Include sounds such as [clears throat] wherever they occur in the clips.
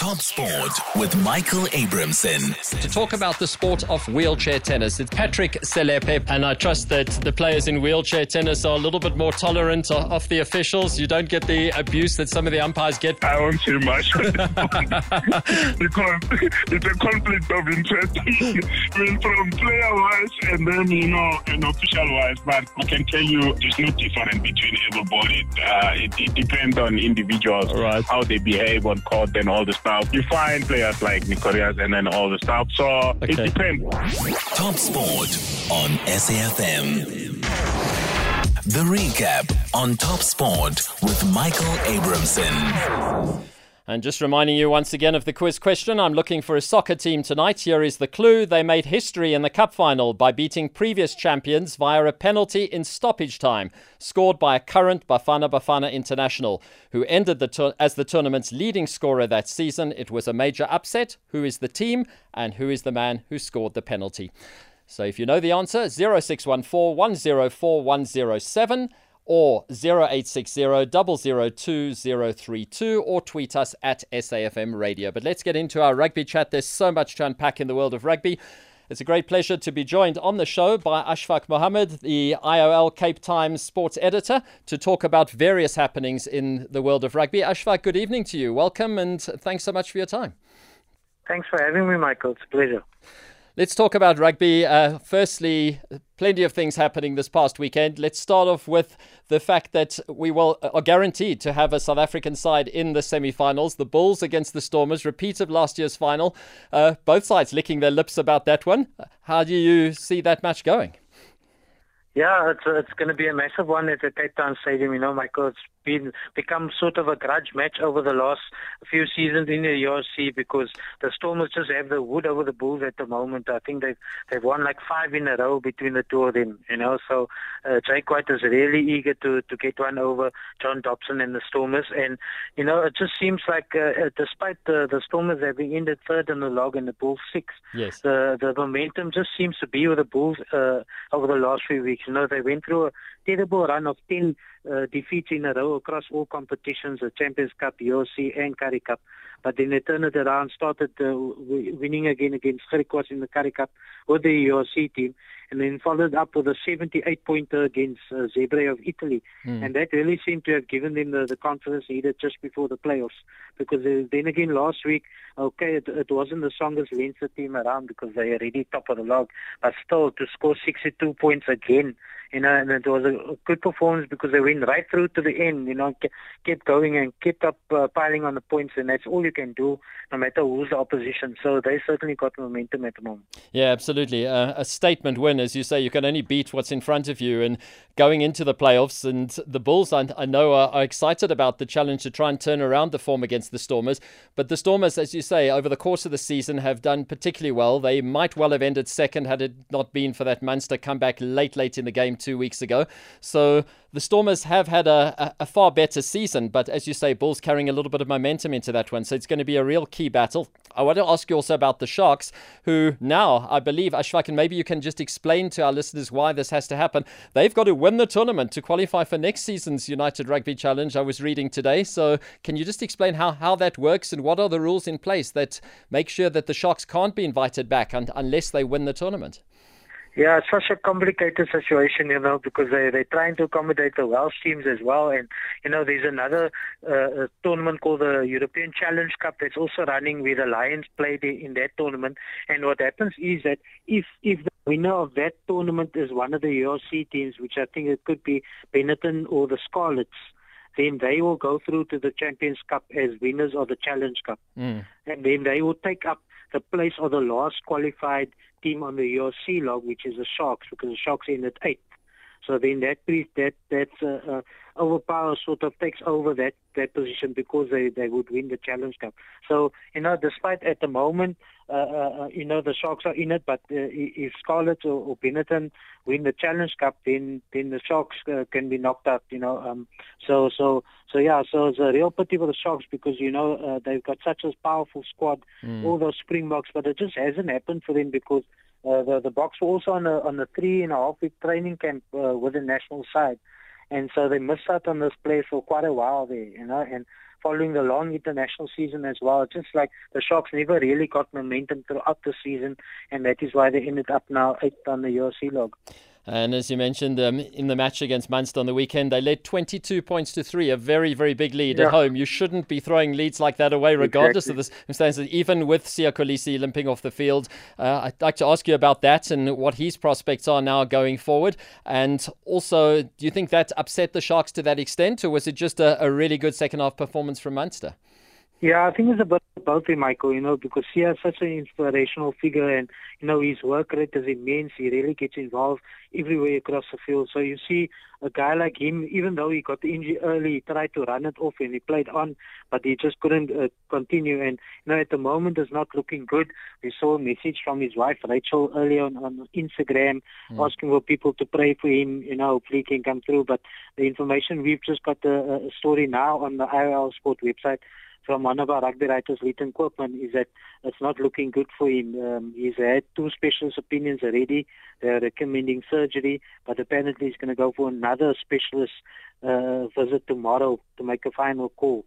Top Sport with Michael Abrahamson. To talk about the sport of wheelchair tennis, it's Patrick Selepe, and I trust that the players in wheelchair tennis are a little bit more tolerant of the officials. You don't get the abuse that some of the umpires get. I won't say much [laughs] because [laughs] it's a conflict of interest [laughs] I mean, from player wise and then, you know, and official wise. But I can tell you there's no difference between everybody. Uh, it, it depends on individuals, Right. how they behave on court and all the stuff. You find players like Nicorias and then all the stuff. So it depends. Top Sport on SAFM. The recap on Top Sport with Michael Abrahamson. And just reminding you once again of the quiz question, I'm looking for a soccer team tonight. Here is the clue. They made history in the cup final by beating previous champions via a penalty in stoppage time, scored by a current Bafana Bafana international, who ended the as the tournament's leading scorer that season. It was a major upset. Who is the team and who is the man who scored the penalty? So if you know the answer, 0614 104 107 or 0860 002 032 or tweet us at SAFM Radio. But let's get into our rugby chat. There's so much to unpack in the world of rugby. It's a great pleasure to be joined on the show by Ashfak Mohamed, the IOL Cape Times sports editor, to talk about various happenings in the world of rugby. Ashfak, good evening to you. Welcome and thanks so much for your time. Thanks for having me, Michael. It's a pleasure. Let's talk about rugby. Uh, firstly, plenty of things happening this past weekend. Let's start off with the fact that we will are guaranteed to have a South African side in the semi-finals. The Bulls against the Stormers, repeat of last year's final. Uh, both sides licking their lips about that one. How do you see that match going? Yeah, it's it's going to be a massive one at the Cape Town Stadium. You know, Michael, it's been become sort of a grudge match over the last few seasons in the URC because the Stormers just have the wood over the Bulls at the moment. I think they've they've won like five in a row between the two of them. You know, so uh, Jake White is really eager to to get one over John Dobson and the Stormers. And you know, it just seems like uh, uh, despite the the Stormers having ended third in the log and the Bulls sixth, Yes. the the momentum just seems to be with the Bulls uh, over the last few weeks. You know, they went through a terrible run of 10 uh, defeats in a row across all competitions, the Champions Cup, URC, and Currie Cup. But then they turned it around, started uh, w- winning again against Griquas in the Currie Cup with the URC team, and then followed up with a 78-pointer against uh, Zebre of Italy. And that really seemed to have given them the, the confidence needed just before the playoffs. Because uh, then again, last week, okay, it, it wasn't the strongest Leinster team around because they are already top of the log, but still to score 62 points again, you know, and it was a, good performance because they went right through to the end, you know, kept going and kept up uh, piling on the points, and that's all you can do, no matter who's the opposition. So they certainly got momentum at the moment. Yeah, absolutely. Uh, a statement win, as you say, you can only beat what's in front of you. And going into the playoffs, and the Bulls, I, I know, are, are excited about the challenge to try and turn around the form against the Stormers. But the Stormers, as you say, over the course of the season have done particularly well. They might well have ended second had it not been for that Munster comeback late, late in the game two weeks ago. So the Stormers have had a, a, a far better season. But as you say, Bulls carrying a little bit of momentum into that one. So it's going to be a real key battle. I want to ask you also about the Sharks, who now, I believe, Ashfak, and maybe you can just explain to our listeners why this has to happen. They've got to win the tournament to qualify for next season's United Rugby Challenge, I was reading today. So can you just explain how, how that works and what are the rules in place that make sure that the Sharks can't be invited back un- unless they win the tournament? Yeah, it's such a complicated situation, you know, because they they're trying to accommodate the Welsh teams as well, and you know, there's another uh, tournament called the European Challenge Cup that's also running where the Lions played in that tournament. And what happens is that if if the winner of that tournament is one of the URC teams, which I think it could be Benetton or the Scarlets, then they will go through to the Champions Cup as winners of the Challenge Cup. And then they will take up the place of the last qualified team on the URC log, which is the Sharks, because the Sharks ended eighth. So then that that that's uh, uh, overpower sort of takes over that that position because they they would win the Challenge Cup. So you know, despite at the moment, uh, uh, uh, you know the Sharks are in it, but uh, if Scarlets or, or Benetton win the Challenge Cup, then then the Sharks uh, can be knocked out. You know, um, so so so yeah, so it's a real pity for the Sharks because you know uh, they've got such a powerful squad, all those Springboks, but it just hasn't happened for them because uh, the the Boks were also on a on a three and a half week training camp uh, with the national side, and so they missed out on this place for quite a while there, you know. And following the long international season as well. Just like the Sharks never really got momentum throughout the season, and that is why they ended up now eighth on the URC log. And as you mentioned, um, in the match against Munster on the weekend, they led 22 points to three, a very, very big lead yeah. at home. You shouldn't be throwing leads like that away, regardless exactly. of the circumstances, even with Siya Kolisi limping off the field. Uh, I'd like to ask you about that and what his prospects are now going forward. And also, do you think that upset the Sharks to that extent, or was it just a, a really good second half performance from Munster? Yeah, I think it's about both way, Michael, you know, because he has such an inspirational figure and, you know, his work rate is immense. He really gets involved everywhere across the field. So you see a guy like him, even though he got the injury early, he tried to run it off and he played on, but he just couldn't uh, continue. And, you know, at the moment it's not looking good. We saw a message from his wife, Rachel, earlier on, on Instagram mm. asking for people to pray for him, you know, hopefully he can come through. But the information, we've just got a, a story now on the IOL Sport website from one of our rugby writers, Leighton Koopman, is that it's not looking good for him. Um, he's had two specialist opinions already. They're recommending surgery, but apparently he's going to go for another specialist uh, visit tomorrow to make a final call.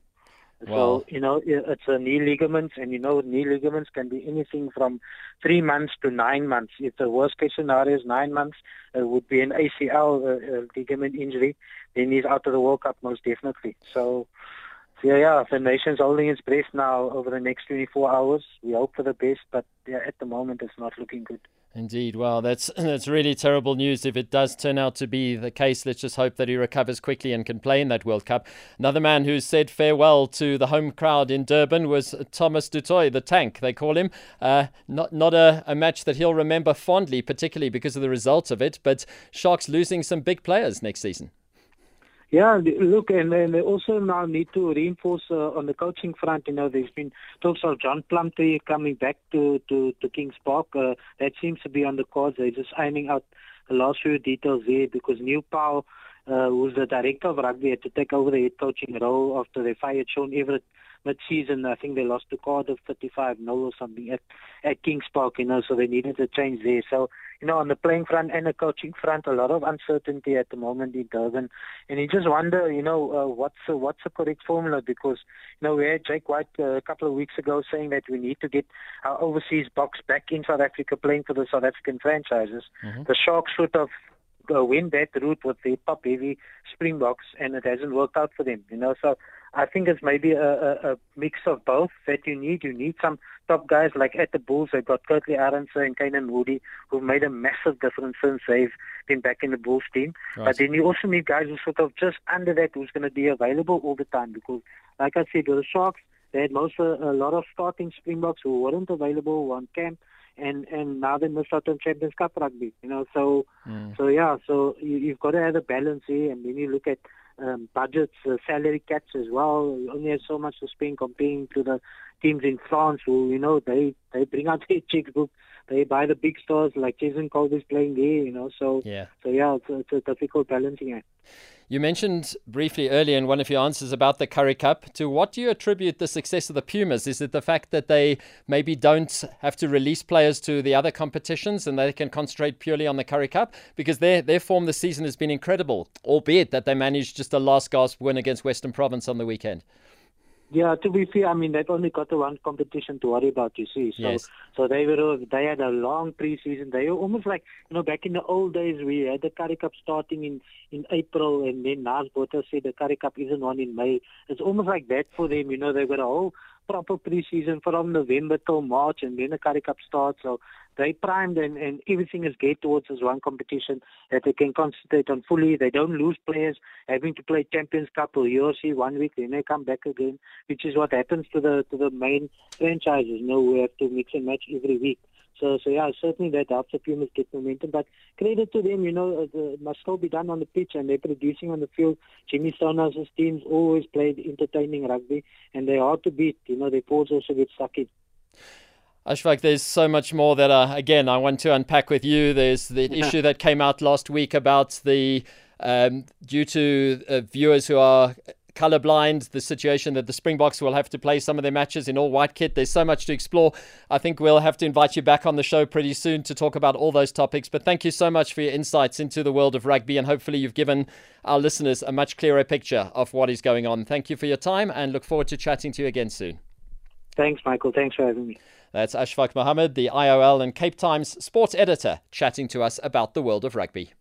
Wow. So, you know, it's a knee ligaments, and you know, knee ligaments can be anything from three months to nine months. If the worst case scenario is nine months, it would be an ACL uh, uh, ligament injury. Then he's out of the World Cup most definitely. So, yeah, yeah. The nation's holding its breath now over the next 24 hours. We hope for the best, but yeah, at the moment it's not looking good. Indeed. Well, that's [clears throat] that's really terrible news. If it does turn out to be the case, let's just hope that he recovers quickly and can play in that World Cup. Another man who said farewell to the home crowd in Durban was Thomas du Toit, the tank they call him. Uh, not not a, a match that he'll remember fondly, particularly because of the results of it. But Sharks losing some big players next season. Yeah, look, and, and they also now need to reinforce uh, on the coaching front. You know, there's been talks of John Plumtree coming back to, to, to Kings Park. Uh, that seems to be on the cards. They're just ironing out the last few details there because Neil Powell, uh, who's the director of rugby, had to take over the head coaching role after they fired Sean Everitt mid-season. I think they lost to Cardiff 35 0 or something at, at Kings Park, you know, so they needed a change there. So, you know, on the playing front and the coaching front, a lot of uncertainty at the moment in Durban. And you just wonder, you know, uh, what's the, what's the correct formula? Because, you know, we had Jake White uh, a couple of weeks ago saying that we need to get our overseas Boks back in South Africa playing for the South African franchises. Mm-hmm. The Sharks should have uh, went that route with the top heavy Springboks, and it hasn't worked out for them. You know, so I think it's maybe a, a, a mix of both that you need. You need some top guys like at the Bulls. They've got Kurt-Lee Arendse and Canan Moodie who've made a massive difference since they've been back in the Bulls team. Right. But then you also need guys who sort of just under that who's going to be available all the time because, like I said, with the Sharks, they had most of, a lot of starting Springboks who weren't available on camp and and now they missed out on Champions Cup rugby. You know, so mm. so yeah, so you, you've got to have a balance here, and then you look at um, budgets, uh, salary caps as well. You only have so much to spend comparing to the teams in France who, you know, they, they bring out [laughs] their checkbook. They buy the big stars like Cheslin Kolbe's playing there, you know. So, yeah, so yeah it's, it's a difficult balancing act. You mentioned briefly earlier in one of your answers about the Currie Cup. To what do you attribute the success of the Pumas? Is it the fact that they maybe don't have to release players to the other competitions and they can concentrate purely on the Currie Cup? Because their, their form this season has been incredible, albeit that they managed just a last gasp win against Western Province on the weekend. Yeah, to be fair, I mean they've only got the one competition to worry about. You see, so yes. so they were they had a long preseason. They were almost like you know back in the old days we had the Currie Cup starting in in April, and then Naas Botha said the Currie Cup isn't on in May. It's almost like that for them. You know, they've got a whole proper preseason from November till March, and then the Currie Cup starts. So they primed and, and everything is geared towards this one competition that they can concentrate on fully. They don't lose players having to play Champions Cup or URC one week, then they come back again, which is what happens to the to the main franchises. You know, we have to mix and match every week. So, so yeah, certainly that helps the Pumas get momentum. But credit to them, you know, it must still be done on the pitch, and they're producing on the field. Jimmy Stonehouse' teams always played entertaining rugby, and they're to beat. You know, their forwards also get stuck in. Ashfak, there's so much more that, uh, again, I want to unpack with you. There's the issue that came out last week about the, um, due to uh, viewers who are colorblind, the situation that the Springboks will have to play some of their matches in all white kit. There's so much to explore. I think we'll have to invite you back on the show pretty soon to talk about all those topics. But thank you so much for your insights into the world of rugby, and hopefully, you've given our listeners a much clearer picture of what is going on. Thank you for your time and look forward to chatting to you again soon. Thanks, Michael. Thanks for having me. That's Ashfak Mohamed, the IOL and Cape Times sports editor, chatting to us about the world of rugby.